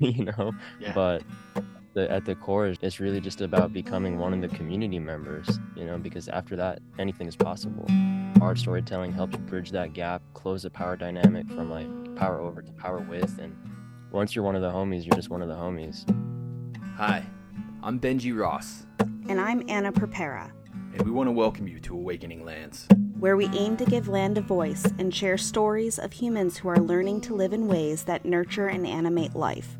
you know. Yeah. But the, at the core, it's really just about becoming one of the community members, you know, because after that, anything is possible. Our storytelling helps bridge that gap, close the power dynamic from like power over to power with. And once you're one of the homies, you're just one of the homies. Hi, I'm Benji Ross. And I'm Anna Prepara. And we want to welcome you to Awakening Lands, where we aim to give land a voice and share stories of humans who are learning to live in ways that nurture and animate life.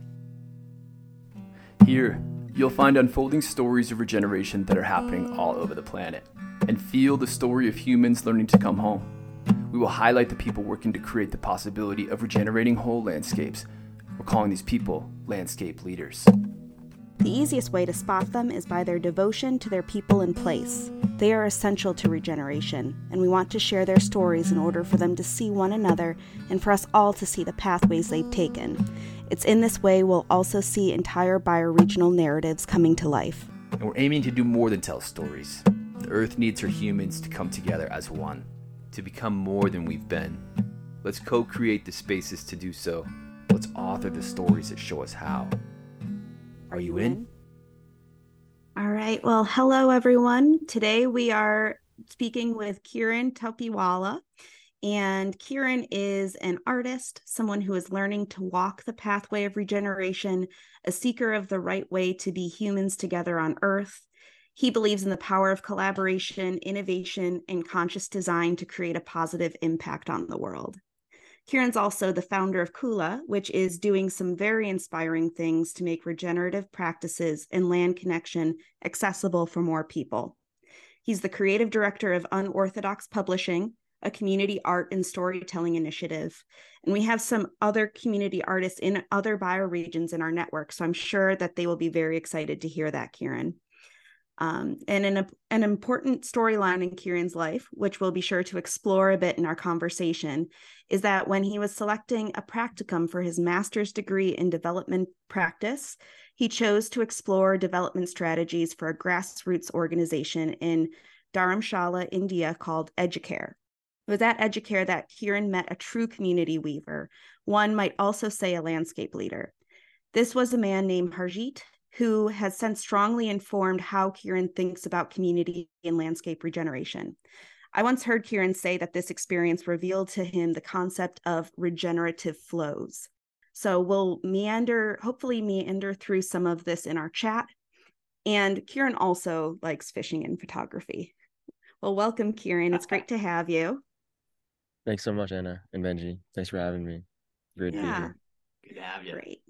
Here, you'll find unfolding stories of regeneration that are happening all over the planet, and feel the story of humans learning to come home. We will highlight the people working to create the possibility of regenerating whole landscapes. We're calling these people landscape leaders. The easiest way to spot them is by their devotion to their people and place. They are essential to regeneration, and we want to share their stories in order for them to see one another and for us all to see the pathways they've taken. It's in this way we'll also see entire bioregional narratives coming to life. And we're aiming to do more than tell stories. The Earth needs her humans to come together as one, to become more than we've been. Let's co create the spaces to do so. Let's author the stories that show us how. Are you in? All right. Well, hello, everyone. Today we are speaking with Kiran Topiwala. And Kiran is an artist, someone who is learning to walk the pathway of regeneration, a seeker of the right way to be humans together on Earth. He believes in the power of collaboration, innovation, and conscious design to create a positive impact on the world. Kiran's also the founder of Kula, which is doing some very inspiring things to make regenerative practices and land connection accessible for more people. He's the creative director of Unorthodox Publishing, a community art and storytelling initiative. And we have some other community artists in other bioregions in our network. So I'm sure that they will be very excited to hear that, Kiran. Um, and an, an important storyline in Kiran's life, which we'll be sure to explore a bit in our conversation, is that when he was selecting a practicum for his master's degree in development practice, he chose to explore development strategies for a grassroots organization in Dharamshala, India called Educare. It was at Educare that Kiran met a true community weaver, one might also say a landscape leader. This was a man named Harjeet who has since strongly informed how Kiran thinks about community and landscape regeneration. I once heard Kiran say that this experience revealed to him the concept of regenerative flows. So we'll meander, hopefully, meander through some of this in our chat. And Kiran also likes fishing and photography. Well, welcome, Kiran. It's great to have you. Thanks so much, Anna and Benji. Thanks for having me. Great yeah. to be here. Good to have you. Great.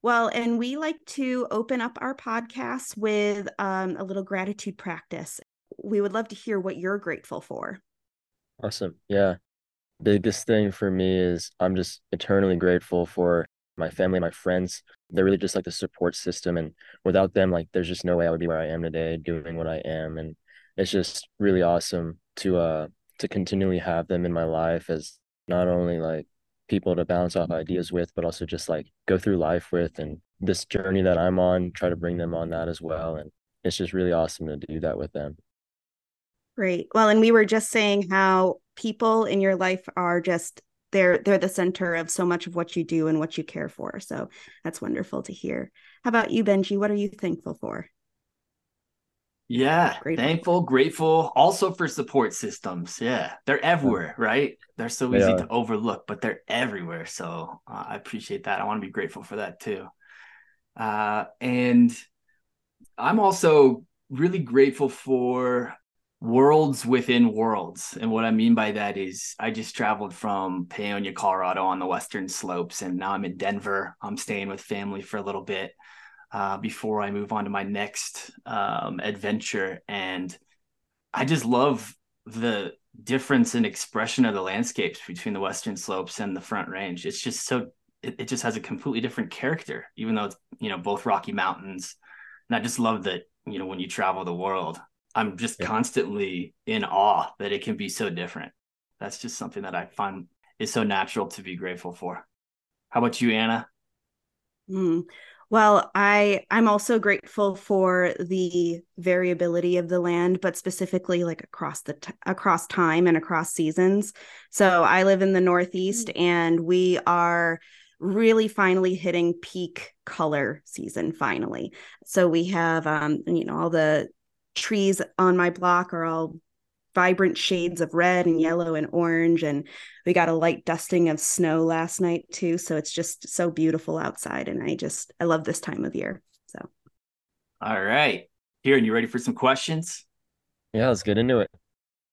Well, and we like to open up our podcast with um, a little gratitude practice. We would love to hear what you're grateful for. Awesome. Yeah. Biggest thing for me is I'm just eternally grateful for my family, my friends. They're really just like the support system. And without them, like, there's just no way I would be where I am today doing what I am. And it's just really awesome to, uh, to continually have them in my life as not only like people to bounce off ideas with, but also just like go through life with. And this journey that I'm on, try to bring them on that as well. And it's just really awesome to do that with them. Great. Well, and we were just saying how people in your life are just they're they're the center of so much of what you do and what you care for. So that's wonderful to hear. How about you, Benji? What are you thankful for? Yeah, grateful. thankful, grateful, also for support systems. Yeah, they're everywhere, right? They're so easy to overlook, but they're everywhere. So uh, I appreciate that. I want to be grateful for that too. Uh, and I'm also really grateful for worlds within worlds. And what I mean by that is I just traveled from Paonia, Colorado on the western slopes, and now I'm in Denver. I'm staying with family for a little bit uh, before I move on to my next um, adventure. And I just love the difference in expression of the landscapes between the western slopes and the front range. It's just so it, it just has a completely different character, even though it's you know both Rocky Mountains. And I just love that you know when you travel the world, I'm just yeah. constantly in awe that it can be so different. That's just something that I find is so natural to be grateful for. How about you, Anna? Mm. Well, I I'm also grateful for the variability of the land, but specifically like across the t- across time and across seasons. So I live in the Northeast, mm-hmm. and we are really finally hitting peak color season finally. So we have um, you know, all the trees on my block are all vibrant shades of red and yellow and orange and we got a light dusting of snow last night too so it's just so beautiful outside and i just i love this time of year so. All right. Here you ready for some questions? Yeah let's get into it.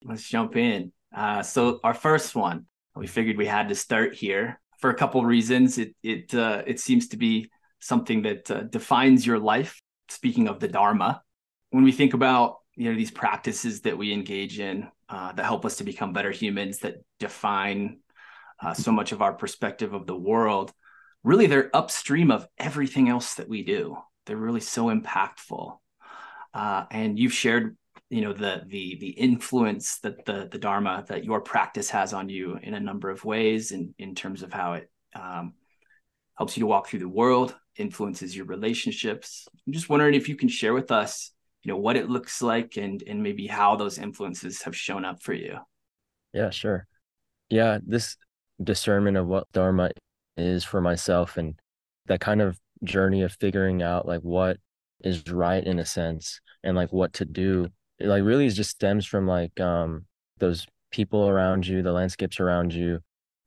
Let's jump in. Uh, so our first one we figured we had to start here for a couple reasons. It it uh, it seems to be something that uh, defines your life speaking of the dharma. When we think about you know these practices that we engage in uh, that help us to become better humans that define uh, so much of our perspective of the world really they're upstream of everything else that we do. They're really so impactful. Uh, and you've shared you know the the the influence that the the dharma that your practice has on you in a number of ways in in terms of how it um, helps you to walk through the world influences your relationships. I'm just wondering if you can share with us you know what it looks like and and maybe how those influences have shown up for you. Yeah sure. Yeah this discernment of what dharma is for myself and that kind of journey of figuring out like what is right in a sense and like what to do it like really just stems from like um those people around you the landscapes around you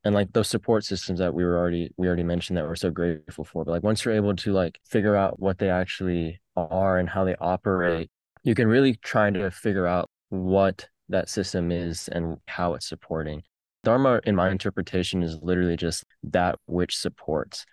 and like those support systems that we were already we already mentioned that we're so grateful for but like once you're able to like figure out what they actually are and how they operate you can really try to figure out what that system is and how it's supporting. Dharma in my interpretation is literally just that which supports.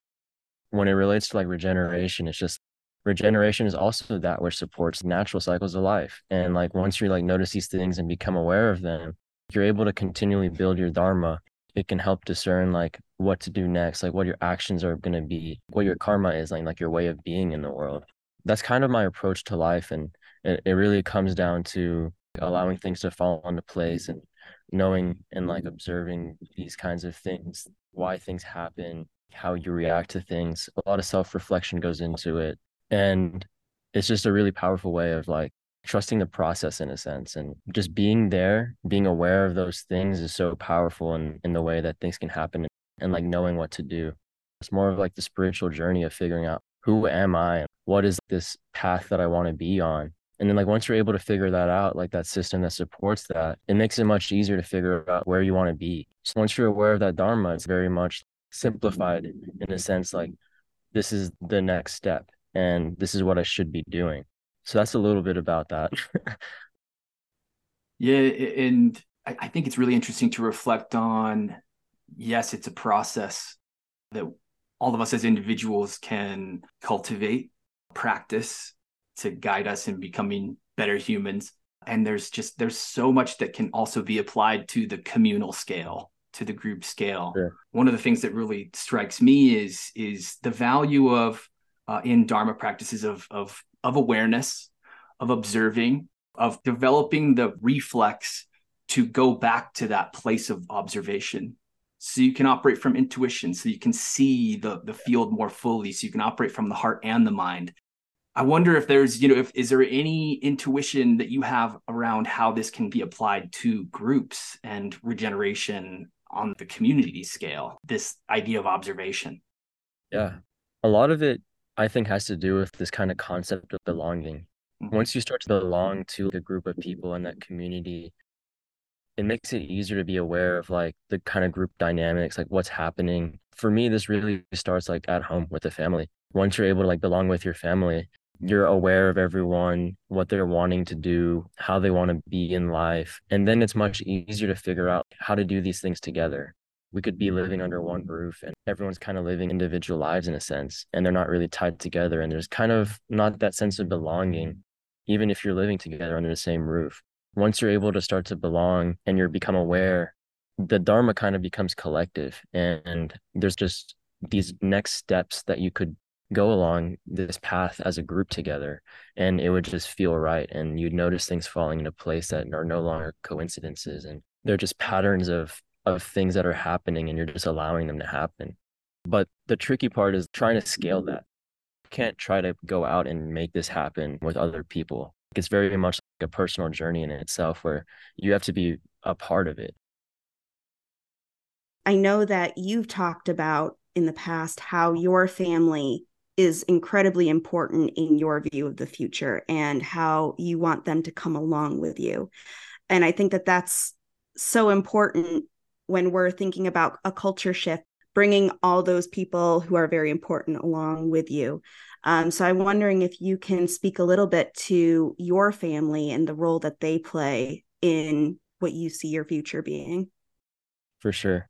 When it relates to like regeneration it's just regeneration is also that which supports natural cycles of life and like once you like notice these things and become aware of them you're able to continually build your dharma it can help discern like what to do next, like what your actions are going to be, what your karma is, like like your way of being in the world. That's kind of my approach to life, and it, it really comes down to allowing things to fall into place and knowing and like observing these kinds of things, why things happen, how you react to things. A lot of self reflection goes into it, and it's just a really powerful way of like trusting the process in a sense and just being there being aware of those things is so powerful in, in the way that things can happen and, like knowing what to do. It's more of like the spiritual journey of figuring out who am i what is this path that i want to be on. And then like once you're able to figure that out like that system that supports that it makes it much easier to figure out where you want to be. So once you're aware of that dharma it's very much simplified in a sense like this is the next step and this is what i should be doing so that's a little bit about that. yeah, and I think it's really interesting to reflect on. Yes, it's a process that all of us as individuals can cultivate, practice to guide us in becoming better humans. And there's just there's so much that can also be applied to the communal scale, to the group scale. Sure. One of the things that really strikes me is is the value of uh, in Dharma practices of of of awareness, of observing, of developing the reflex to go back to that place of observation. So you can operate from intuition, so you can see the, the field more fully, so you can operate from the heart and the mind. I wonder if there's, you know, if is there any intuition that you have around how this can be applied to groups and regeneration on the community scale, this idea of observation? Yeah. A lot of it I think has to do with this kind of concept of belonging. Mm-hmm. Once you start to belong to a group of people in that community, it makes it easier to be aware of like the kind of group dynamics, like what's happening. For me, this really starts like at home with the family. Once you're able to like belong with your family, you're aware of everyone, what they're wanting to do, how they want to be in life. And then it's much easier to figure out how to do these things together we could be living under one roof and everyone's kind of living individual lives in a sense and they're not really tied together and there's kind of not that sense of belonging even if you're living together under the same roof. Once you're able to start to belong and you're become aware the dharma kind of becomes collective and there's just these next steps that you could go along this path as a group together and it would just feel right and you'd notice things falling into place that are no longer coincidences and they're just patterns of of things that are happening and you're just allowing them to happen. But the tricky part is trying to scale that. You can't try to go out and make this happen with other people. It's very much like a personal journey in itself where you have to be a part of it. I know that you've talked about in the past how your family is incredibly important in your view of the future and how you want them to come along with you. And I think that that's so important when we're thinking about a culture shift, bringing all those people who are very important along with you. Um, so I'm wondering if you can speak a little bit to your family and the role that they play in what you see your future being. For sure.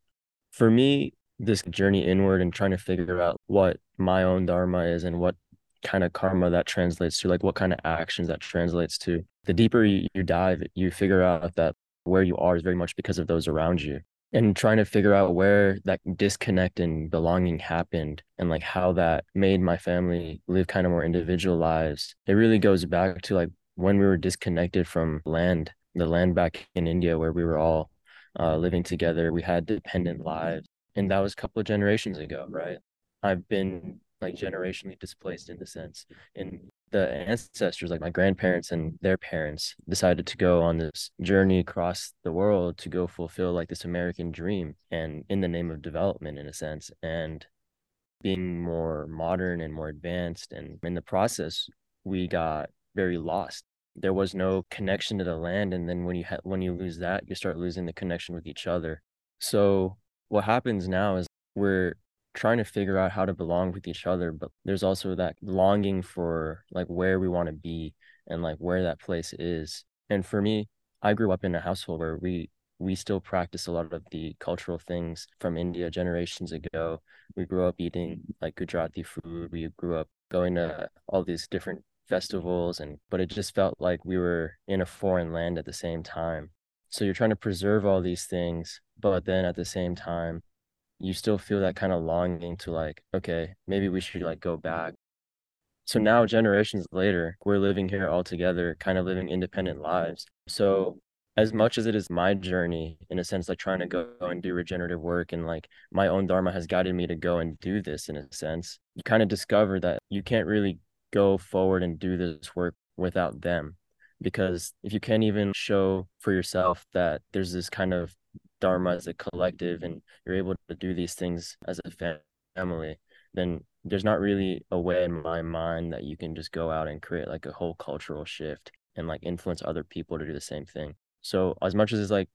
For me, this journey inward and trying to figure out what my own dharma is and what kind of karma that translates to, like what kind of actions that translates to. The deeper you, you dive, you figure out that where you are is very much because of those around you and trying to figure out where that disconnect and belonging happened and like how that made my family live kind of more individual lives it really goes back to like when we were disconnected from land the land back in india where we were all uh, living together we had dependent lives and that was a couple of generations ago right? I've been like generationally displaced in the sense in the ancestors like my grandparents and their parents decided to go on this journey across the world to go fulfill like this american dream and in the name of development in a sense and being more modern and more advanced. And in the process we got very lost. There was no connection to the land and then when you ha- when you lose that you start losing the connection with each other. So what happens now is we're trying to figure out how to belong with each other but there's also that longing for like where we want to be and like where that place is. And for me i grew up in a household where we we still practice a lot of the cultural things from india generations ago. We grew up eating like gujarati food. We grew up going to all these different festivals and but it just felt like we were in a foreign land at the same time. So you're trying to preserve all these things but then at the same time you still feel that kind of longing to like, okay, maybe we should like go back. So now generations later, we're living here all together, kind of living independent lives. So as much as it is my journey in a sense like trying to go and do regenerative work and like my own dharma has guided me to go and do this in a sense you kind of discover that you can't really go forward and do this work without them because if you can't even show for yourself that there's this kind of dharma as a collective and you're able to do these things as a family then there's not really a way in my mind that you can just go out and create like a whole cultural shift and like influence other people to do the same thing. So as much as it's like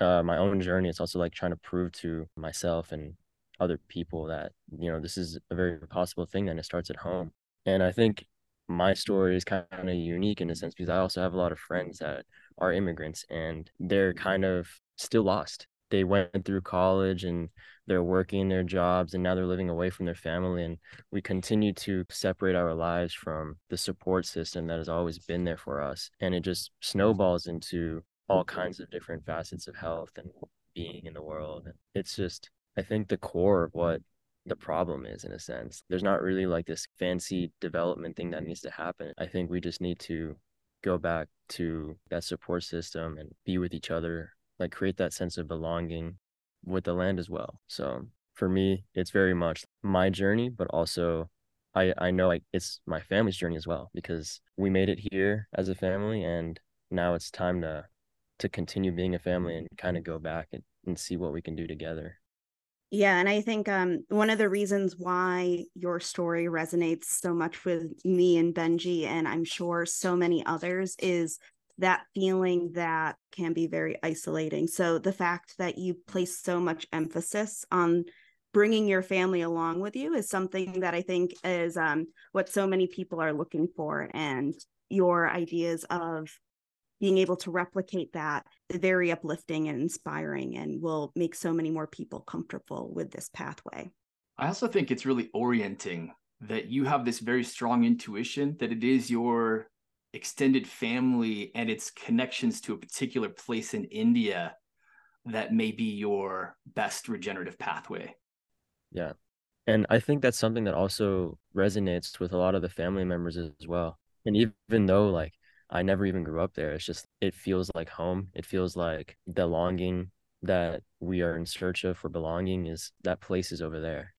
uh, my own journey it's also like trying to prove to myself and other people that you know this is a very possible thing and it starts at home. And i think my story is kind of unique in a sense because i also have a lot of friends that are immigrants and they're kind of still lost. They went through college and they're working their jobs and now they're living away from their family. And we continue to separate our lives from the support system that has always been there for us. And it just snowballs into all kinds of different facets of health and being in the world. It's just, I think, the core of what the problem is in a sense. There's not really like this fancy development thing that needs to happen. I think we just need to go back to that support system and be with each other like create that sense of belonging with the land as well. So for me, it's very much my journey, but also I I know like it's my family's journey as well because we made it here as a family and now it's time to to continue being a family and kind of go back and, and see what we can do together. Yeah, and I think um, one of the reasons why your story resonates so much with me and Benji, and I'm sure so many others, is that feeling that can be very isolating. So the fact that you place so much emphasis on bringing your family along with you is something that I think is um, what so many people are looking for. And your ideas of being able to replicate that very uplifting and inspiring and will make so many more people comfortable with this pathway. I also think it's really orienting that you have this very strong intuition that it is your extended family and its connections to a particular place in India that may be your best regenerative pathway. Yeah. And I think that's something that also resonates with a lot of the family members as well. And even though like I never even grew up there, it's just it feels like home. It feels like the longing that we are in search of for belonging is that place is over there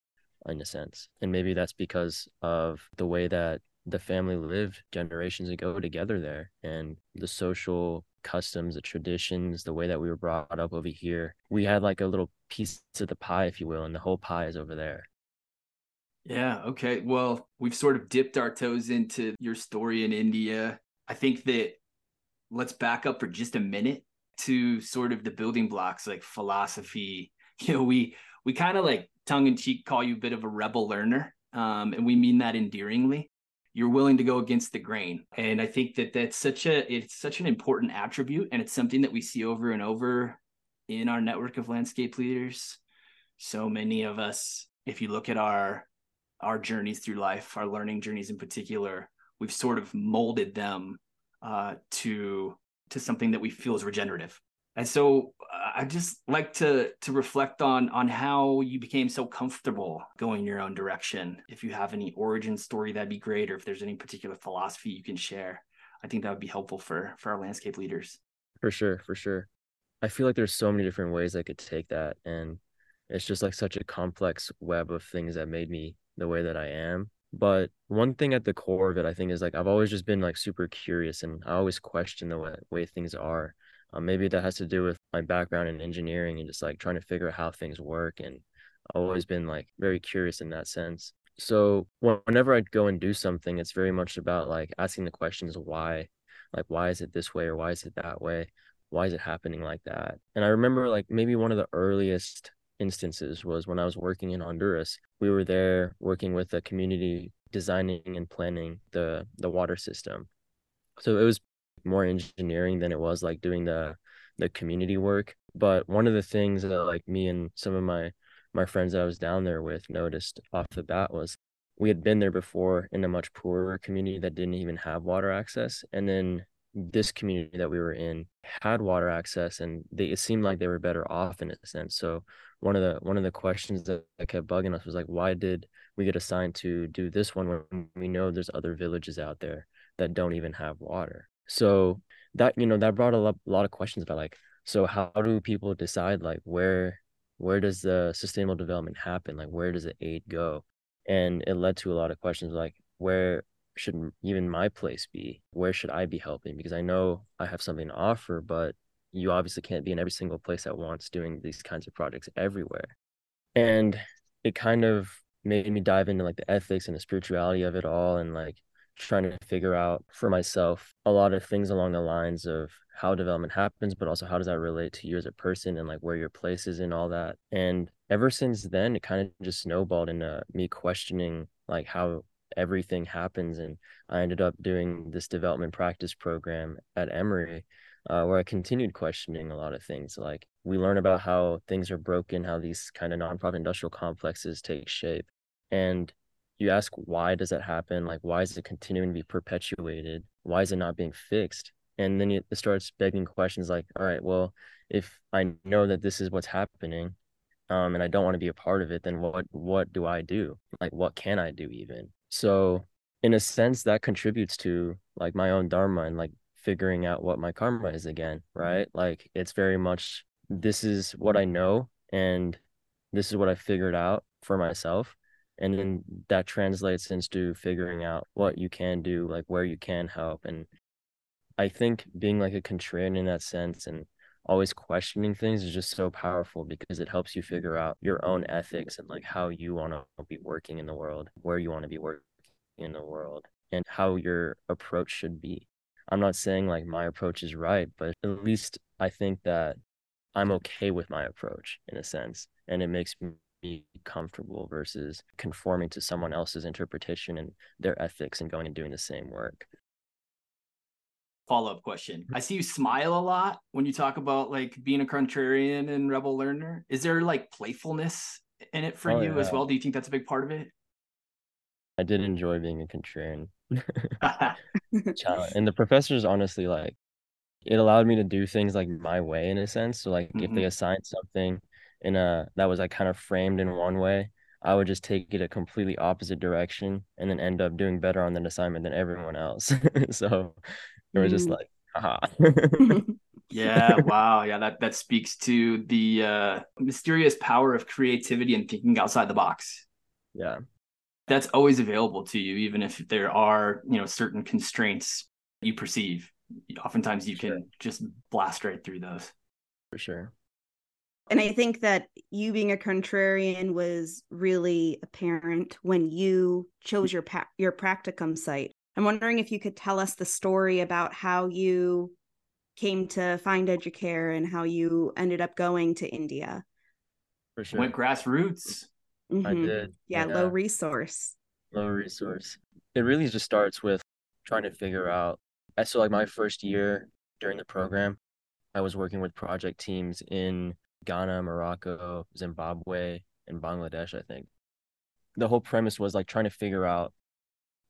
in a sense. And maybe that's because of the way that the family lived generations ago together there and the social customs the traditions the way that we were brought up over here we had like a little piece of the pie if you will and the whole pie is over there Yeah. Okay. Well, we've sort of dipped our toes into your story in India. I think that let's back up for just a minute to sort of the building blocks like philosophy. You know, we we kind of like tongue in cheek call you a bit of a rebel learner, um, and we mean that endearingly. You're willing to go against the grain, and I think that that's such a it's such an important attribute, and it's something that we see over and over in our network of landscape leaders. So many of us, if you look at our our journeys through life, our learning journeys in particular, we've sort of molded them uh, to to something that we feel is regenerative. And so uh, I just like to to reflect on on how you became so comfortable going your own direction. If you have any origin story, that'd be great. Or if there's any particular philosophy you can share, I think that would be helpful for for our landscape leaders. For sure, for sure. I feel like there's so many different ways I could take that, and it's just like such a complex web of things that made me the way that I am. But one thing at the core of it, I think, is like I've always just been like super curious and I always question the way, way things are. Um, maybe that has to do with my background in engineering and just like trying to figure out how things work. And I've always been like very curious in that sense. So whenever I go and do something, it's very much about like asking the questions why, like why is it this way or why is it that way? Why is it happening like that? And I remember like maybe one of the earliest instances was when I was working in Honduras. We were there working with a community designing and planning the the water system. So it was more engineering than it was like doing the the community work. But one of the things that like me and some of my my friends that I was down there with noticed off the bat was we had been there before in a much poorer community that didn't even have water access. And then this community that we were in had water access and they it seemed like they were better off in a sense. So one of the one of the questions that, that kept bugging us was like why did we get assigned to do this one when we know there's other villages out there that don't even have water so that you know that brought a lot, a lot of questions about like so how do people decide like where where does the sustainable development happen? Like where does the aid go? And it led to a lot of questions like where should even my place be? Where should i be helping? Because i know i have something to offer but you obviously can't be in every single place at once doing these kinds of projects everywhere. And it kind of made me dive into like the ethics and the spirituality of it all and like trying to figure out for myself a lot of things along the lines of how development happens, but also how does that relate to you as a person and like where your place is and all that. And ever since then, it kind of just snowballed into me questioning like how everything happens. And I ended up doing this development practice program at Emory uh, where I continued questioning a lot of things. Like we learn about how things are broken, how these kind of nonprofit industrial complexes take shape. And you ask, why does that happen? Like, why is it continuing to be perpetuated? Why is it not being fixed? And then it starts begging questions like, all right, well, if I know that this is what's happening, um, and I don't want to be a part of it, then what what do I do? Like, what can I do even? So, in a sense, that contributes to like my own dharma and like figuring out what my karma is again, right? Like it's very much this is what I know and this is what I figured out for myself. And then that translates into figuring out what you can do, like where you can help. And I think being like a contrarian in that sense and always questioning things is just so powerful because it helps you figure out your own ethics and like how you want to be working in the world, where you want to be working in the world, and how your approach should be. I'm not saying like my approach is right, but at least I think that I'm okay with my approach in a sense. And it makes me comfortable versus conforming to someone else's interpretation and their ethics and going and doing the same work. Follow up question. I see you smile a lot when you talk about like being a contrarian and rebel learner. Is there like playfulness in it for oh, you yeah. as well? Do you think that's a big part of it? I did enjoy being a contrarian. and the professors honestly like it allowed me to do things like my way in a sense. So like mm-hmm. if they mm-hmm. assigned something in a that was like kind of framed in one way, I would just take it a completely opposite direction and then end up doing better on that assignment than everyone else. so it was just mm. like, haha. yeah, wow. Yeah, that that speaks to the uh mysterious power of creativity and thinking outside the box. Yeah that's always available to you, even if there are, you know, certain constraints you perceive. Oftentimes you sure. can just blast right through those. For sure. And I think that you being a contrarian was really apparent when you chose your pa- your practicum site. I'm wondering if you could tell us the story about how you came to find Educare and how you ended up going to India. For sure. Went grassroots. Mm-hmm. I did. Yeah, yeah, low resource. Low resource. It really just starts with trying to figure out. So, like my first year during the program, I was working with project teams in Ghana, Morocco, Zimbabwe, and Bangladesh, I think. The whole premise was like trying to figure out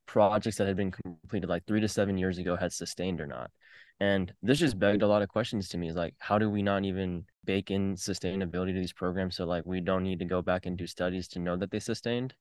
projects that had been completed like three to seven years ago had sustained or not. And this just begged a lot of questions to me. Is like, how do we not even bake in sustainability to these programs? So like we don't need to go back and do studies to know that they sustained.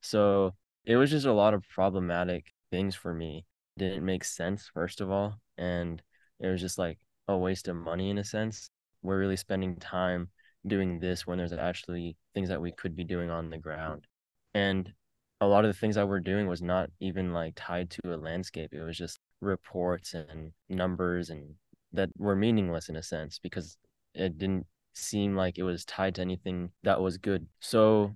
So it was just a lot of problematic things for me. Didn't make sense, first of all. And it was just like a waste of money in a sense. We're really spending time doing this when there's actually things that we could be doing on the ground. And a lot of the things that we're doing was not even like tied to a landscape. It was just reports and numbers and that were meaningless in a sense because it didn't seem like it was tied to anything that was good. So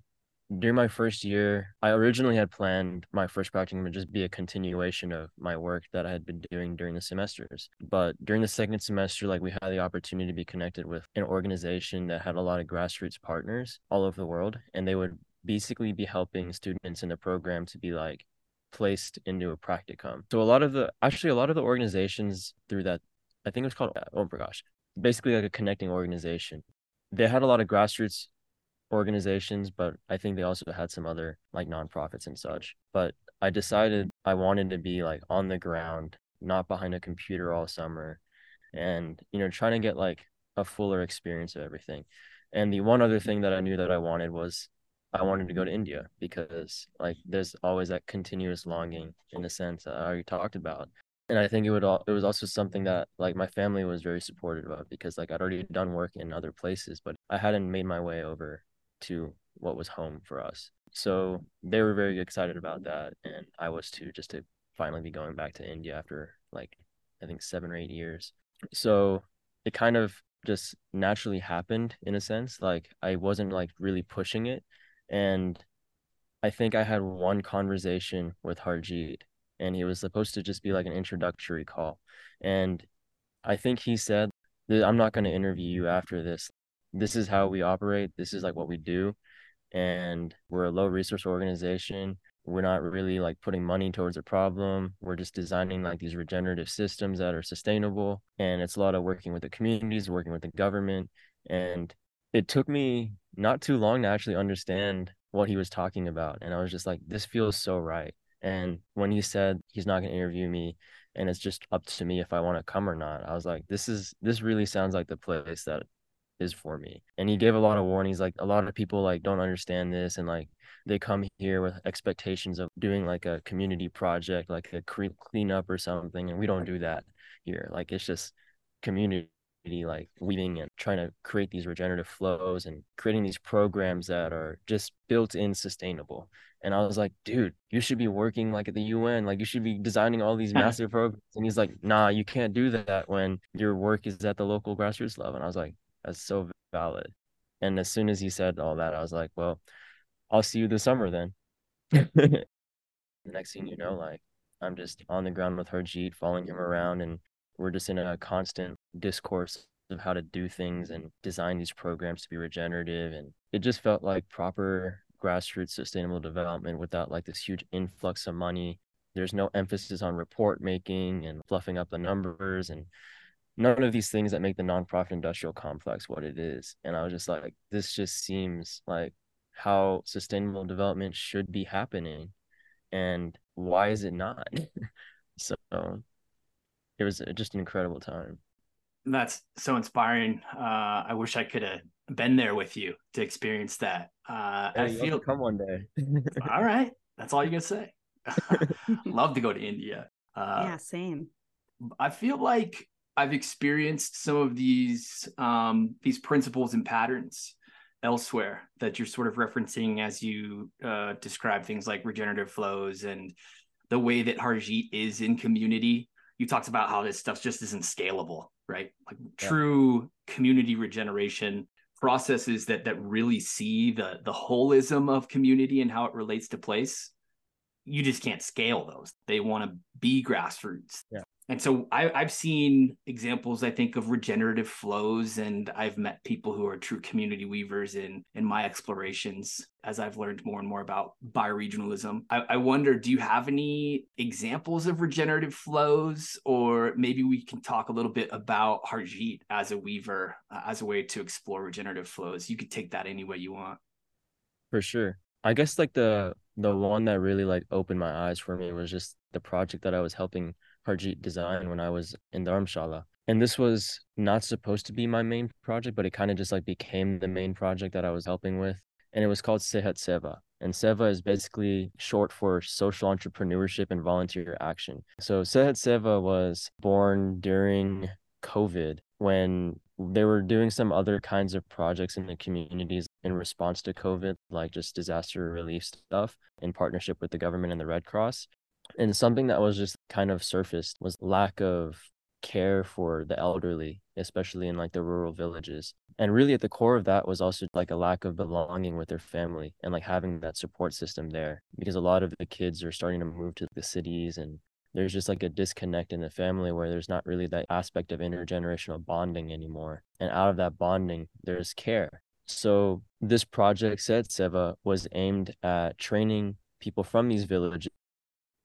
during my first year, I originally had planned my first practicum to just be a continuation of my work that I had been doing during the semesters. But during the second semester, like we had the opportunity to be connected with an organization that had a lot of grassroots partners all over the world, and they would basically be helping students in the program to be like placed into a practicum. So a lot of the actually a lot of the organizations through that I think it was called oh my gosh, basically like a connecting organization. They had a lot of grassroots organizations, but I think they also had some other like nonprofits and such. But I mm-hmm. decided I wanted to be like on the ground, not behind a computer all summer, and you know, trying to get like a fuller experience of everything. And the one other thing that I knew that I wanted was I wanted to go to India because like there's always that continuous longing in a sense that I already talked about. And I think it would all it was also something that like my family was very supportive of because like I'd already done work in other places, but I hadn't made my way over to what was home for us. So they were very excited about that and I was too just to finally be going back to India after like I think 7 or 8 years. So it kind of just naturally happened in a sense like I wasn't like really pushing it and I think I had one conversation with Harjeet and he was supposed to just be like an introductory call. And I think he said, I'm not going to interview you after this. This is how we operate. This is like what we do. And we're a low resource organization. We're not really like putting money towards a problem. We're just designing like these regenerative systems that are sustainable. And it's a lot of working with the communities, working with the government. And it took me not too long to actually understand what he was talking about. And I was just like, this feels so right. And when he said he's not going to interview me and it's just up to me if I want to come or not, I was like, this is, this really sounds like the place that is for me. And he gave a lot of warnings. Like a lot of people like don't understand this and like they come here with expectations of doing like a community project, like a cleanup or something. And we don't do that here. Like it's just community like weaving and trying to create these regenerative flows and creating these programs that are just built in sustainable. And I was like, dude, you should be working like at the UN, like you should be designing all these massive programs. And he's like, nah, you can't do that when your work is at the local grassroots level. And I was like, that's so valid. And as soon as he said all that, I was like, well, I'll see you this summer then. the next thing you know, like I'm just on the ground with Harjeet, following him around and we're just in a constant discourse of how to do things and design these programs to be regenerative and it just felt like proper grassroots sustainable development without like this huge influx of money there's no emphasis on report making and fluffing up the numbers and none of these things that make the nonprofit industrial complex what it is and i was just like this just seems like how sustainable development should be happening and why is it not so it was just an incredible time. That's so inspiring. Uh, I wish I could have been there with you to experience that. Uh, hey, I feel come one day. all right, that's all you can say. Love to go to India. Uh, yeah, same. I feel like I've experienced some of these um, these principles and patterns elsewhere that you're sort of referencing as you uh, describe things like regenerative flows and the way that Harjeet is in community you talked about how this stuff just isn't scalable, right? Like yeah. true community regeneration processes that that really see the the holism of community and how it relates to place you just can't scale those. They want to be grassroots. Yeah. And so I, have seen examples i think of regenerative flows and i've met people who are true community weavers in in my explorations as i've learned more and more about bioregionalism I, I wonder do you have any examples of regenerative flows? Or maybe we can talk a little bit about harjeet as a weaver uh, as a way to explore regenerative flows. You could take that any way you want. For sure i guess like the the one that really like opened my eyes for me was just the project that i was helping Harjeet design when I was in Dharamshala. And this was not supposed to be my main project, but it kind of just like became the main project that I was helping with. And it was called Sehat Seva. And Seva is basically short for social entrepreneurship and volunteer action. So Sehat Seva was born during COVID when they were doing some other kinds of projects in the communities in response to COVID, like just disaster relief stuff in partnership with the government and the Red Cross. And something that was just kind of surfaced was lack of care for the elderly, especially in like the rural villages. And really at the core of that was also like a lack of belonging with their family and like having that support system there because a lot of the kids are starting to move to the cities and there's just like a disconnect in the family where there's not really that aspect of intergenerational bonding anymore. And out of that bonding, there's care. So this project, Sehat Seva, was aimed at training people from these villages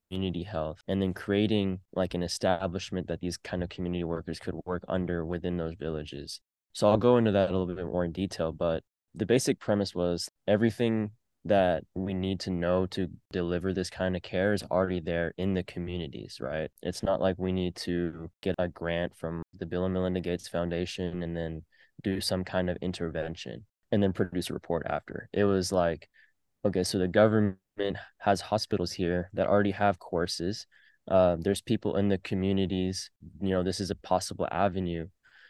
community health and then creating like an establishment that these kind of community workers could work under within those villages. So I'll go into that a little bit more in detail, but the basic premise was everything that we need to know to deliver this kind of care is already there in the communities, right? It's not like we need to get a grant from the Bill and Melinda Gates Foundation and then do some kind of intervention and then produce a report after. It was like, okay, so the government has hospitals here that already have courses. Uh, there's people in the communities. You know, this is a possible avenue.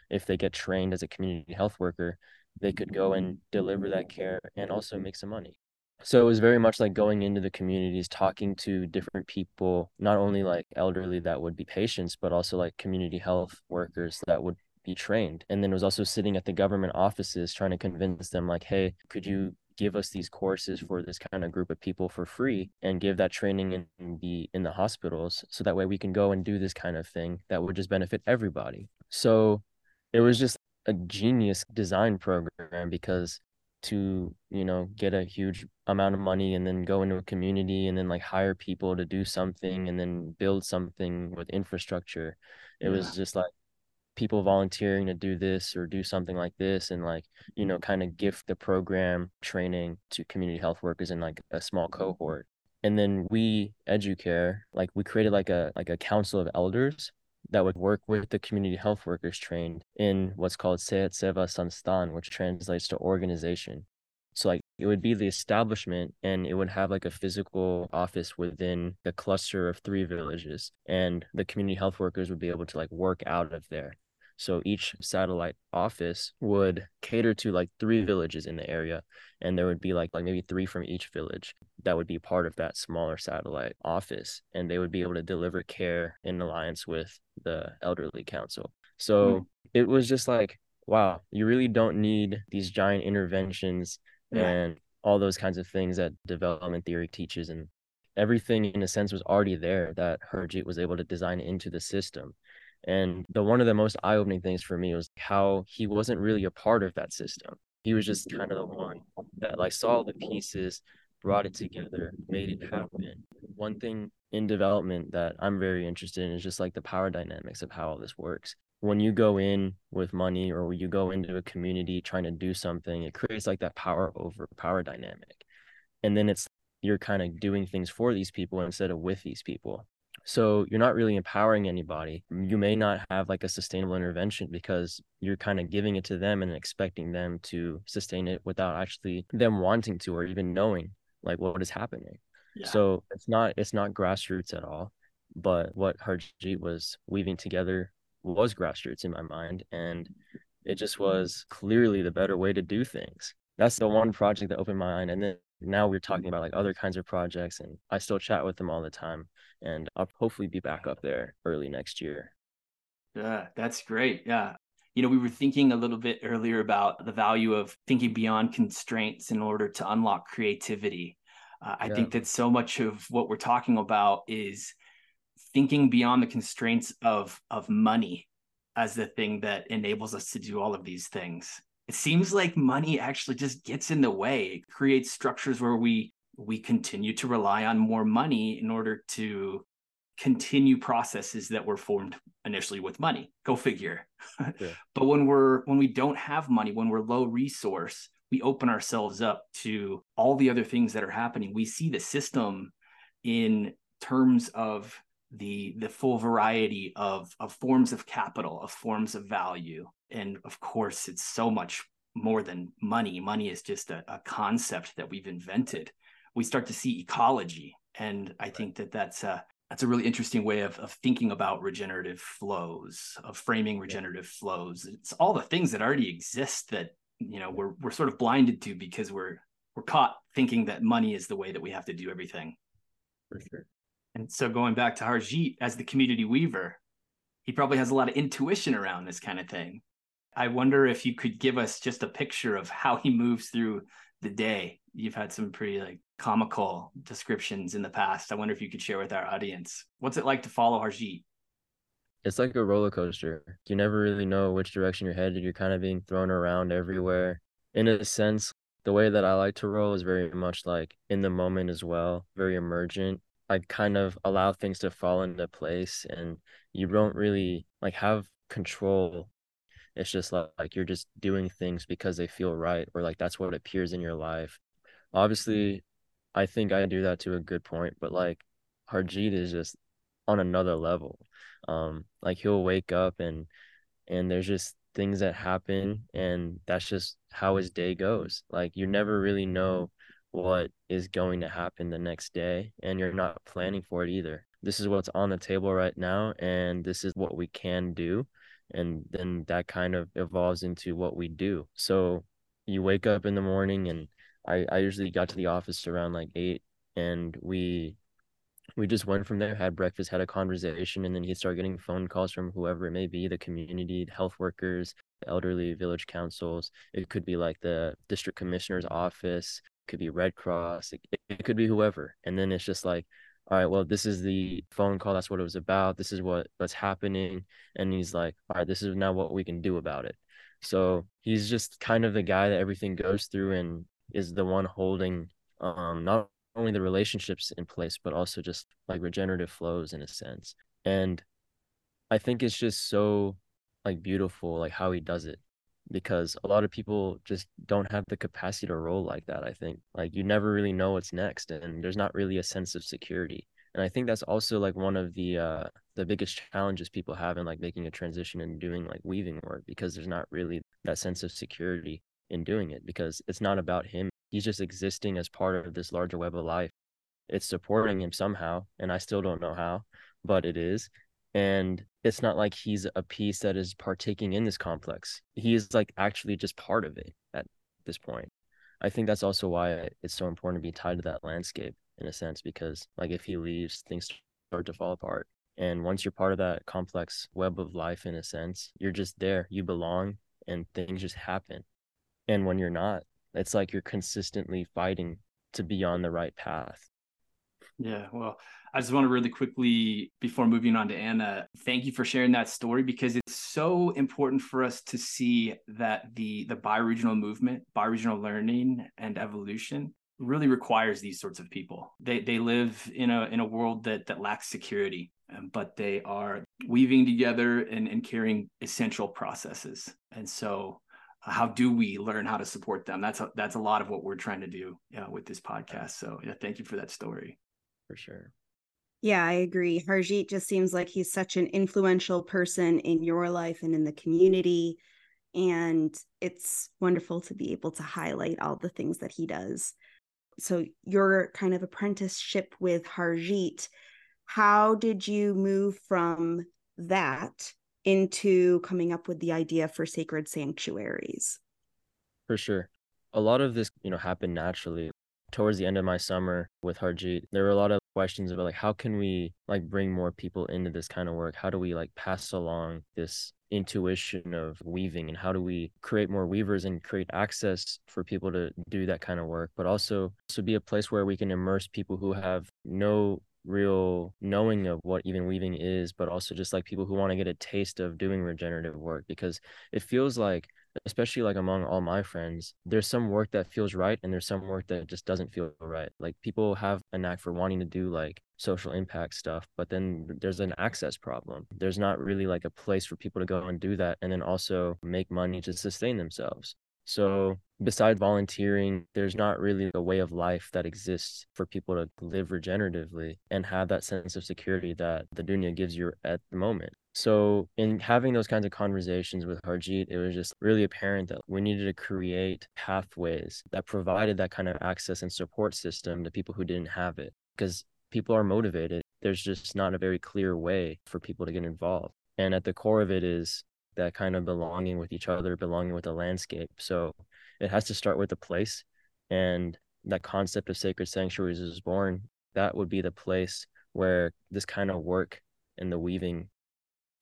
If they get trained as a community health worker, they could go and deliver that care and also make some money. So it was very much like going into the communities, talking to different people, not only like elderly that would be patients, but also like community health workers that would be trained. And then it was also sitting at the government offices trying to convince them, like, hey, could you give us these courses for this kind of group of people for free and give that training in the in the hospitals so that way we can go and do this kind of thing that would just benefit everybody so it was just a genius design program because to you know get a huge amount of money and then go into a community and then like hire people to do something and then build something with infrastructure it yeah. was just like people volunteering to do this or do something like this and like you know kind of gift the program training to community health workers in like a small cohort and then we educare like we created like a like a council of elders that would work with the community health workers trained in what's called Sehat Seva Sansthan, which translates to organization. So like it would be the establishment and it would have like a physical office within the cluster of three villages and the community health workers would be able to like work out of there so each satellite office would cater to like three villages in the area, and there would be like like maybe three from each village that would be part of that smaller satellite office, and they would be able to deliver care in alliance with the elderly council. So mm. it was just like, wow, you really don't need these giant interventions yeah. and all those kinds of things that development theory teaches and everything in a sense was already there that Harjeet was able to design into the system. And the one of the most eye opening things for me was how he wasn't really a part of that system. He was just kind of the one that like saw the pieces, brought it together, made it happen. One thing in development that I'm very interested in is just like the power dynamics of how all this works. When you go in with money or when you go into a community trying to do something, it creates like that power over power dynamic. And then it's you're kind of doing things for these people instead of with these people. So you're not really empowering anybody. You may not have like a sustainable intervention because you're kind of giving it to them and expecting them to sustain it without actually them wanting to or even knowing like what is happening. Yeah. So it's not it's not grassroots at all. But what Harjeet was weaving together was grassroots in my mind. And it just was clearly the better way to do things. That's the one project that opened my mind. And then now we're talking about like other kinds of projects and I still chat with them all the time and I'll hopefully be back up there early next year. Yeah, that's great. Yeah. You know, we were thinking a little bit earlier about the value of thinking beyond constraints in order to unlock creativity. Uh, I yeah. think that so much of what we're talking about is thinking beyond the constraints of of money as the thing that enables us to do all of these things. It seems like money actually just gets in the way. It creates structures where we we continue to rely on more money in order to continue processes that were formed initially with money go figure yeah. but when we're when we don't have money when we're low resource we open ourselves up to all the other things that are happening we see the system in terms of the the full variety of of forms of capital of forms of value. And of course it's so much more than money. Money is just a, a concept that we've invented. We start to see ecology. And i think that that's a that's a really interesting way of, of thinking about regenerative flows of framing regenerative flows. It's all the things that already exist that you know we're we're sort of blinded to because we're we're caught thinking that money is the way that we have to do everything. For sure and so going back to Harjeet as the community weaver, he probably has a lot of intuition around this kind of thing. I wonder if you could give us just a picture of how he moves through the day. You've had some pretty like comical descriptions in the past. I wonder if you could share with our audience. What's it like to follow Harjeet? It's like a roller coaster. You never really know which direction you're headed. You're kind of being thrown around everywhere. In a sense, the way that I like to roll is very much like in the moment as well, very emergent. I kind of allow things to fall into place and you don't really like have control. It's just like, like you're just doing things because they feel right or like that's what appears in your life. Obviously, I think I do that to a good point, but like Harjeet is just on another level. Um, like he'll wake up and and there's just things that happen and that's just how his day goes. Like you never really know what is going to happen the next day and you're not planning for it either. This is what's on the table right now and this is what we can do and then that kind of evolves into what we do. So you wake up in the morning and I I usually got to the office around like 8 and we we just went from there, had breakfast, had a conversation, and then he'd start getting phone calls from whoever it may be, the community, health workers, elderly village councils. It could be like the district commissioner's office could be Red Cross, it, it could be whoever. And then it's just like, all right, well, this is the phone call. That's what it was about. This is what what's happening. And he's like, all right, this is now what we can do about it. So he's just kind of the guy that everything goes through and is the one holding um not only the relationships in place, but also just like regenerative flows in a sense. And I think it's just so like beautiful, like how he does it because a lot of people just don't have the capacity to roll like that i think. Like you never really know what's next and there's not really a sense of security. And i think that's also like one of the uh the biggest challenges people have in like making a transition and doing like weaving work because there's not really that sense of security in doing it because it's not about him. He's just existing as part of this larger web of life. It's supporting him somehow and i still don't know how but it is. And it's not like he's a piece that is partaking in this complex. He is like actually just part of it at this point. I think that's also why it's so important to be tied to that landscape in a sense because like if he leaves things start to fall apart. And once you're part of that complex web of life in a sense you're just there. You belong and things just happen. And when you're not it's like you're consistently fighting to be on the right path yeah well I just want to really quickly, before moving on to Anna, thank you for sharing that story because it's so important for us to see that the the bioregional movement, bioregional learning and evolution really requires these sorts of people. They they live in a in a world that that lacks security, um, but they are weaving together and, and carrying essential processes. And so how do we learn how to support them? That's a, that's a lot of what we're trying to do with this podcast. So yeah, thank you for that story. For sure. Yeah, I agree. Harjeet just seems like he's such an influential person in your life and in the community. And it's wonderful to be able to highlight all the things that he does. So, your kind of apprenticeship with Harjeet, how did you move from that into coming up with the idea for sacred sanctuaries? For sure. A lot of this, you know, happened naturally towards the end of my summer with Harjeet, there were a lot of questions about like how can we like bring more people into this kind of work? How do we like pass along this intuition of weaving and how do we create more weavers and create access for people to do that kind of work but also to be a place where we can immerse people who have no real knowing of what even weaving is but also just like people who want to get a taste of doing regenerative work because it feels like especially like among all my friends, there's some work that feels right and there's some work that just doesn't feel right. Like people have a knack for wanting to do like social impact stuff, but then there's an access problem. There's not really like a place for people to go and do that and then also make money to sustain themselves. So, besides volunteering, there's not really a way of life that exists for people to live regeneratively and have that sense of security that the dunya gives you at the moment. So, in having those kinds of conversations with Harjeet, it was just really apparent that we needed to create pathways that provided that kind of access and support system to people who didn't have it because people are motivated. There's just not a very clear way for people to get involved. And at the core of it is that kind of belonging with each other, belonging with the landscape. So it has to start with the place. And that concept of sacred sanctuaries is born. That would be the place where this kind of work and the weaving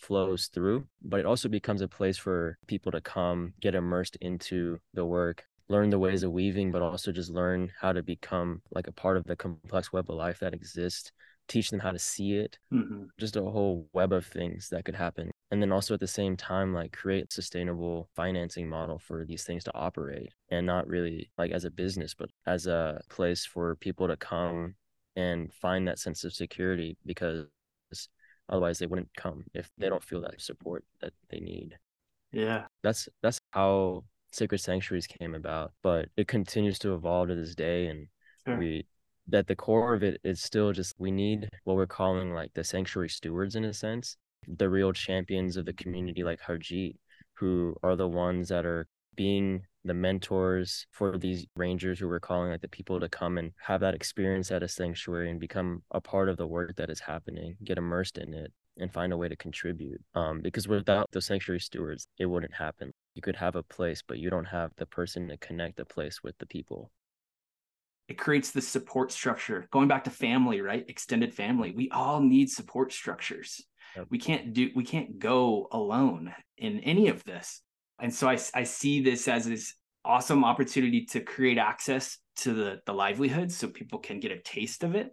flows through. But it also becomes a place for people to come, get immersed into the work, learn the ways of weaving, but also just learn how to become like a part of the complex web of life that exists teach them how to see it mm-hmm. just a whole web of things that could happen and then also at the same time like create sustainable financing model for these things to operate and not really like as a business but as a place for people to come and find that sense of security because otherwise they wouldn't come if they don't feel that support that they need. Yeah. That's that's how sacred sanctuaries came about but it continues to evolve to this day and sure. we that the core of it is still just we need what we're calling like the sanctuary stewards in a sense the real champions of the community like Harjeet, who are the ones that are being the mentors for these rangers who we're calling like the people to come and have that experience at a sanctuary and become a part of the work that is happening, get immersed in it and find a way to contribute. Um, because without the sanctuary stewards, it wouldn't happen. You could have a place, but you don't have the person to connect the place with the people it creates the support structure going back to family right extended family we all need support structures yep. we can't do we can't go alone in any of this and so I, I see this as this awesome opportunity to create access to the the livelihood so people can get a taste of it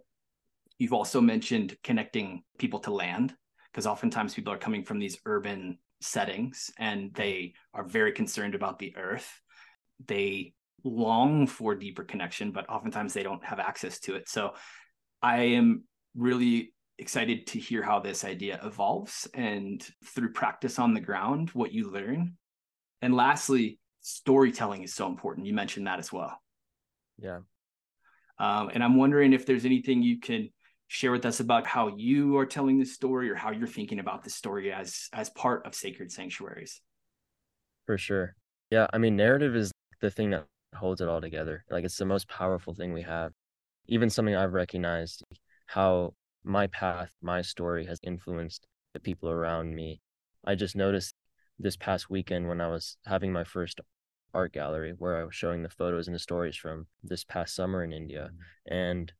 you've also mentioned connecting people to land because oftentimes people are coming from these urban settings and they are very concerned about the earth they long for deeper connection, but oftentimes they don't have access to it. So I am really excited to hear how this idea evolves and through practice on the ground, what you learn. And lastly, storytelling is so important. You mentioned that as well. Yeah. Um, and I'm wondering if there's anything you can share with us about how you are telling this story or how you're thinking about this story as as part of sacred sanctuaries. For sure. Yeah. I mean, narrative is the thing that holds it all together. Like it's the most powerful thing we have. Even something I've recognized how my path, my story has influenced the people around me. I just noticed this past weekend when I was having my first art gallery where I was showing the photos and the stories from this past summer in India. Mm-hmm. And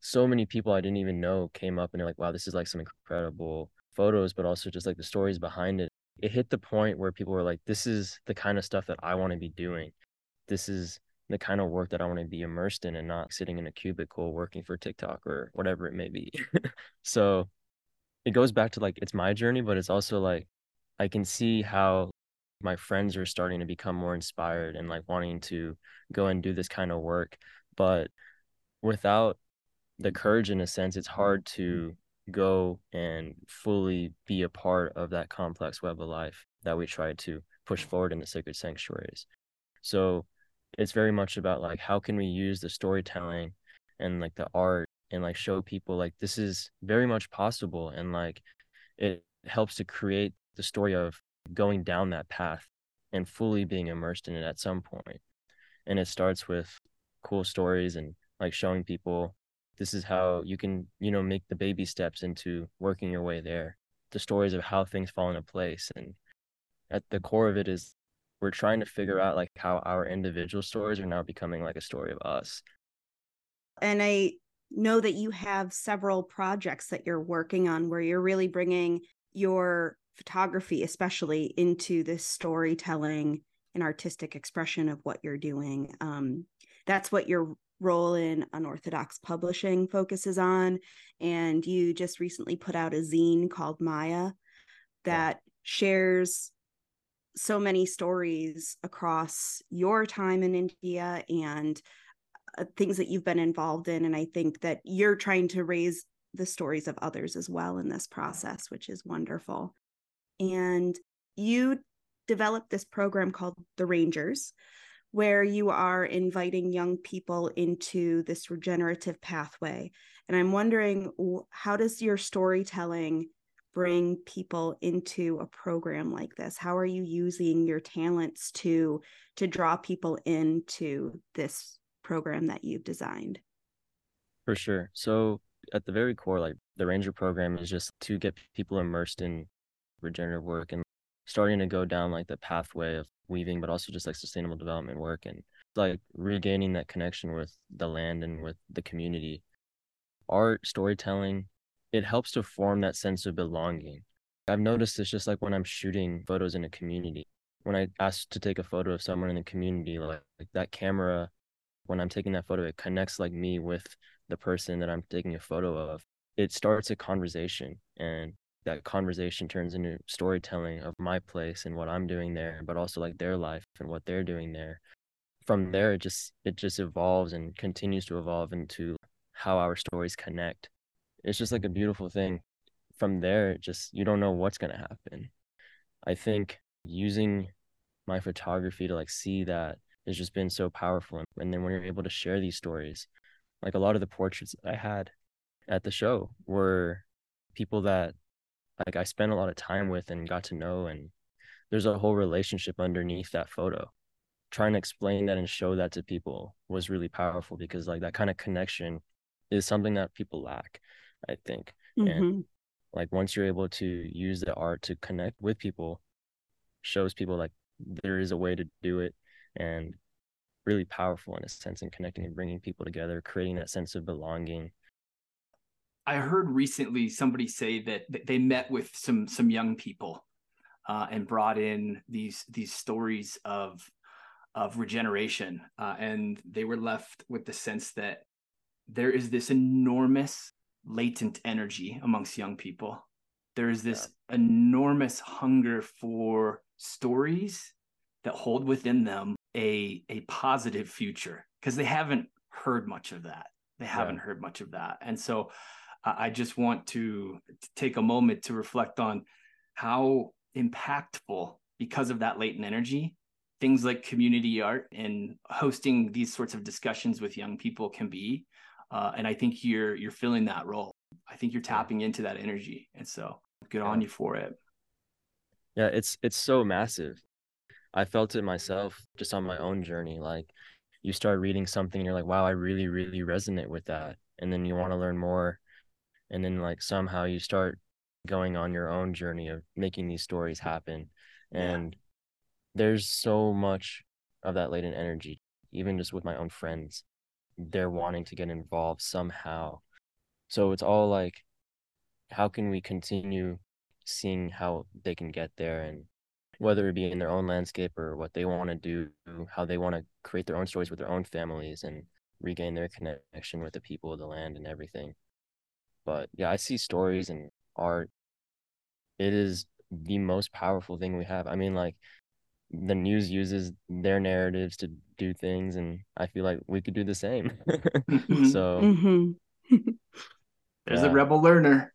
so many people I didn't even know came up and they're like, wow, this is like some incredible photos, but also just like the stories behind it. It hit the point where people were like, this is the kind of stuff that I want to be doing this is the kind of work that I want to be immersed in and not sitting in a cubicle working for TikTok or whatever it may be. so it goes back to like it's my journey, but it's also like I can see how my friends are starting to become more inspired and like wanting to go and do this kind of work. But without the courage, in a sense, it's hard to go and fully be a part of that complex web of life that we try to push forward in the sacred sanctuaries. So it's very much about like how can we use the storytelling and like the art and like show people like this is very much possible and like it helps to create the story of going down that path and fully being immersed in it at some point. And it starts with cool stories and like showing people this is how you can you know make the baby steps into working your way there. The stories of how things fall into place and at the core of it is we're trying to figure out like how our individual stories are now becoming like a story of us. And I know that you have several projects that you're working on where you're really bringing your photography, especially, into this storytelling and artistic expression of what you're doing. Um, that's what your role in unorthodox publishing focuses on. And you just recently put out a zine called Maya that yeah. shares so many stories across your time in India and uh, things that you've been involved in. And I think that you're trying to raise the stories of others as well in this process, which is wonderful. And you developed this program called The Rangers, where you are inviting young people into this regenerative pathway. And I'm wondering, how does your storytelling bring people into a program like this? How are you using your talents to to draw people into this program that you've designed? For sure. So at the very core like the ranger program is just to get people immersed in regenerative work and starting to go down like the pathway of weaving but also just like sustainable development work and like regaining that connection with the land and with the community art storytelling it helps to form that sense of belonging. I've noticed it's just like when I'm shooting photos in a community. When I ask to take a photo of someone in the community, like, like that camera, when I'm taking that photo, it connects like me with the person that I'm taking a photo of. It starts a conversation and that conversation turns into storytelling of my place and what I'm doing there, but also like their life and what they're doing there. From there, it just it just evolves and continues to evolve into how our stories connect it's just like a beautiful thing. From there, just you don't know what's gonna happen. I think using my photography to like see that has just been so powerful. And then when you're able to share these stories, like a lot of the portraits I had at the show were people that like I spent a lot of time with and got to know and there's a whole relationship underneath that photo. Trying to explain that and show that to people was really powerful because like that kind of connection is something that people lack. I think. Mm-hmm. And like once you're able to use the art to connect with people, shows people like there is a way to do it and really powerful in a sense in connecting and bringing people together, creating that sense of belonging. I heard recently somebody say that they met with some some young people uh, and brought in these these stories of of regeneration, uh, and they were left with the sense that there is this enormous latent energy amongst young people. There is this yeah. enormous hunger for stories that hold within them a a positive future because they haven't heard much of that. They haven't yeah. heard much of that, and so I just want to, to take a moment to reflect on how impactful because of that latent energy things like community art and hosting these sorts of discussions with young people can be uh, and I think you're you're filling that role. I think you're tapping into that energy, and so good yeah. on you for it. Yeah, it's it's so massive. I felt it myself just on my own journey. Like you start reading something, and you're like, wow, I really really resonate with that, and then you want to learn more, and then like somehow you start going on your own journey of making these stories happen, and yeah. there's so much of that latent energy, even just with my own friends they're wanting to get involved somehow. So it's all like, how can we continue seeing how they can get there and whether it be in their own landscape or what they want to do, how they want to create their own stories with their own families and regain their connection with the people of the land and everything. But yeah, I see stories and art. It is the most powerful thing we have. I mean, like the news uses their narratives to do things and i feel like we could do the same mm-hmm. so mm-hmm. there's yeah. a rebel learner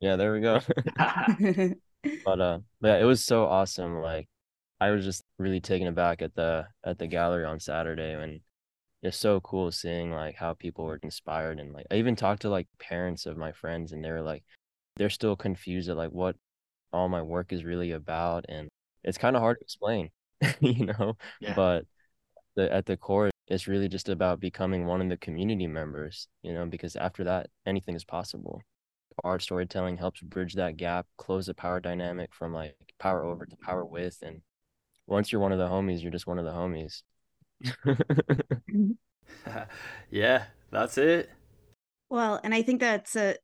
yeah there we go but uh but yeah, it was so awesome like i was just really taken aback at the at the gallery on saturday and it's so cool seeing like how people were inspired and like i even talked to like parents of my friends and they were like they're still confused at like what all my work is really about and it's kind of hard to explain, you know. Yeah. But the, at the core, it's really just about becoming one of the community members, you know, because after that, anything is possible. Art storytelling helps bridge that gap, close the power dynamic from like power over to power with, and once you're one of the homies, you're just one of the homies. yeah, That's it. Well, and I think that's a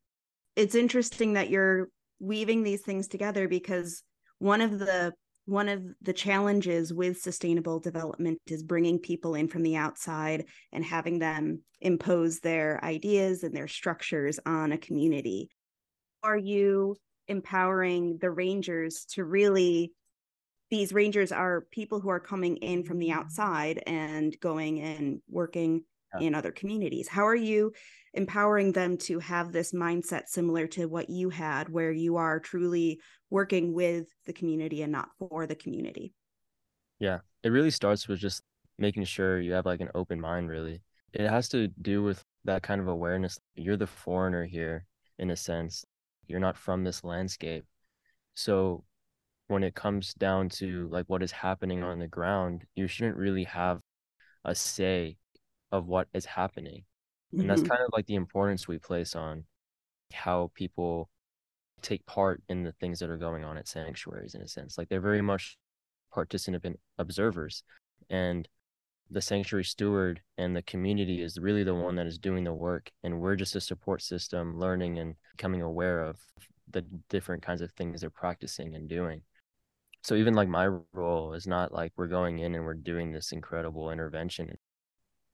it's interesting that you're weaving these things together because one of the one of the challenges with sustainable development is bringing people in from the outside and having them impose their ideas and their structures on a community. Are you empowering the rangers to really these rangers are people who are coming in from the outside and going and working yeah. in other communities. How are you empowering them to have this mindset similar to what you had, where you are truly working with the community and not for the community? Yeah, it really starts with just making sure you have like an open mind, really. It has to do with that kind of awareness. You're the foreigner here, in a sense. You're not from this landscape. So when it comes down to like what is happening on the ground, you shouldn't really have a say of what is happening. And mm-hmm. that's kind of like the importance we place on how people take part in the things that are going on at sanctuaries in a sense. Like they're very much participant observers. And the sanctuary steward and the community is really the one that is doing the work. And we're just a support system, learning and becoming aware of the different kinds of things they're practicing and doing. So even like my role is not like we're going in and we're doing this incredible intervention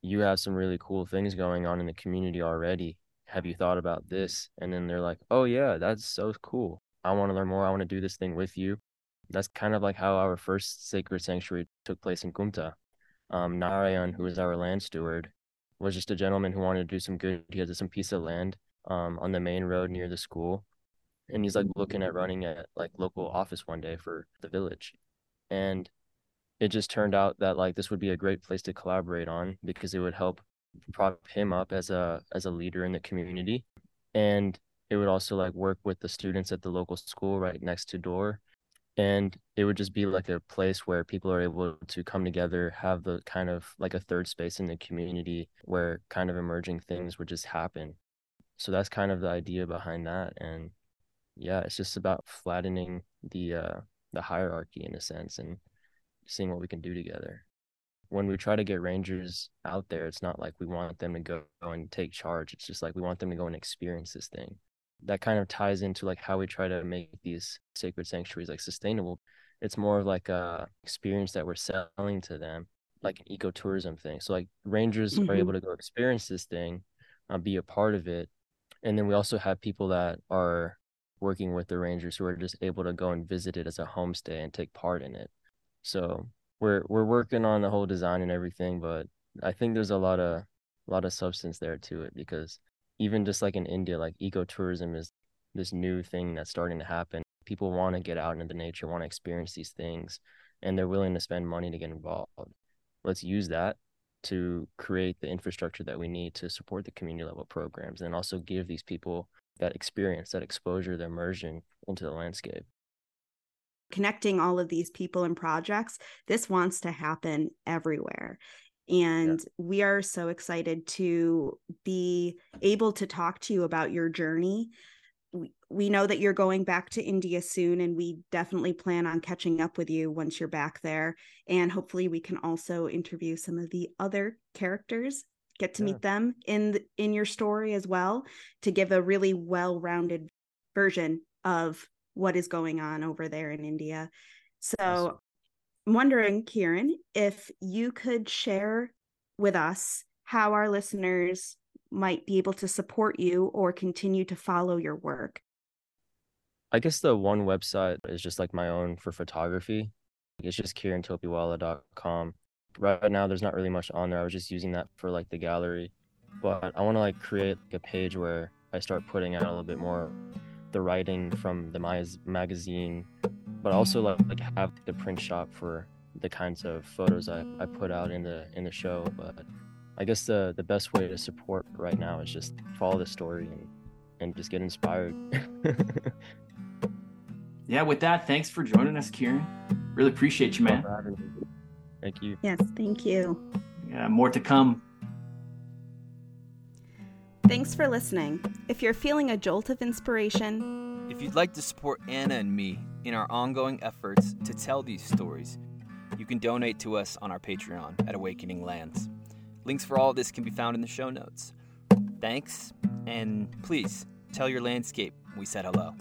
you have some really cool things going on in the community already. Have you thought about this? And then they're like, oh, yeah, that's so cool. I want to learn more. I want to do this thing with you. That's kind of like how our first sacred sanctuary took place in Kumta. Um, Narayan, who was our land steward, was just a gentleman who wanted to do some good. He had some piece of land um, on the main road near the school. And he's like looking at mm-hmm. running at like local office one day for the village. And it just turned out that like this would be a great place to collaborate on because it would help prop him up as a as a leader in the community. And it would also like work with the students at the local school right next to door. And it would just be like a place where people are able to come together have the kind of like a third space in the community where kind of emerging things would just happen. So that's kind of the idea behind that. And yeah it's just about flattening the uh the hierarchy in a sense and seeing what we can do together. When we try to get rangers out there, it's not like we want them to go and take charge. It's just like we want them to go and experience this thing. That kind of ties into like how we try to make these sacred sanctuaries like sustainable. It's more of like a experience that we're selling to them, like an ecotourism thing. So like rangers mm-hmm. are able to go experience this thing, uh, be a part of it, and then we also have people that are working with the rangers who are just able to go and visit it as a homestay and take part in it. So we're we're working on the whole design and everything, but I think there's a lot of a lot of substance there to it because even just like in India, like ecotourism is this new thing that's starting to happen. People want to get out into the nature, want to experience these things, and they're willing to spend money to get involved. Let's use that to create the infrastructure that we need to support the community level programs and also give these people that experience, that exposure, the immersion into the landscape. Connecting all of these people and projects this wants to happen everywhere. And yeah. we are so excited to be able to talk to you about your journey. We, we know that you're going back to india soon and we definitely plan on catching up with you once you're back there. And hopefully we can also interview some of the other characters get to yeah. meet them in the, in your story as well to give a really well-rounded version of what is going on over there in India. So I'm wondering, Kiran, if you could share with us how our listeners might be able to support you or continue to follow your work. I guess the one website is just like my own for photography. It's just kirantopiwala.com. Right now, there's not really much on there. I was just using that for like the gallery, but I want to like create like a page where I start putting out a little bit more the writing from the Maya magazine, but also like, like have the print shop for the kinds of photos I, I put out in the in the show. But I guess the the best way to support right now is just follow the story and and just get inspired. yeah, with that, thanks for joining us, Kiran. Really appreciate you, man. Thank you. Yes, thank you. Yeah, more to come. Thanks for listening. If you're feeling a jolt of inspiration, if you'd like to support Anna and me in our ongoing efforts to tell these stories, you can donate to us on our Patreon at Awakening Lands. Links for all of this can be found in the show notes. Thanks, and please tell your landscape we said hello.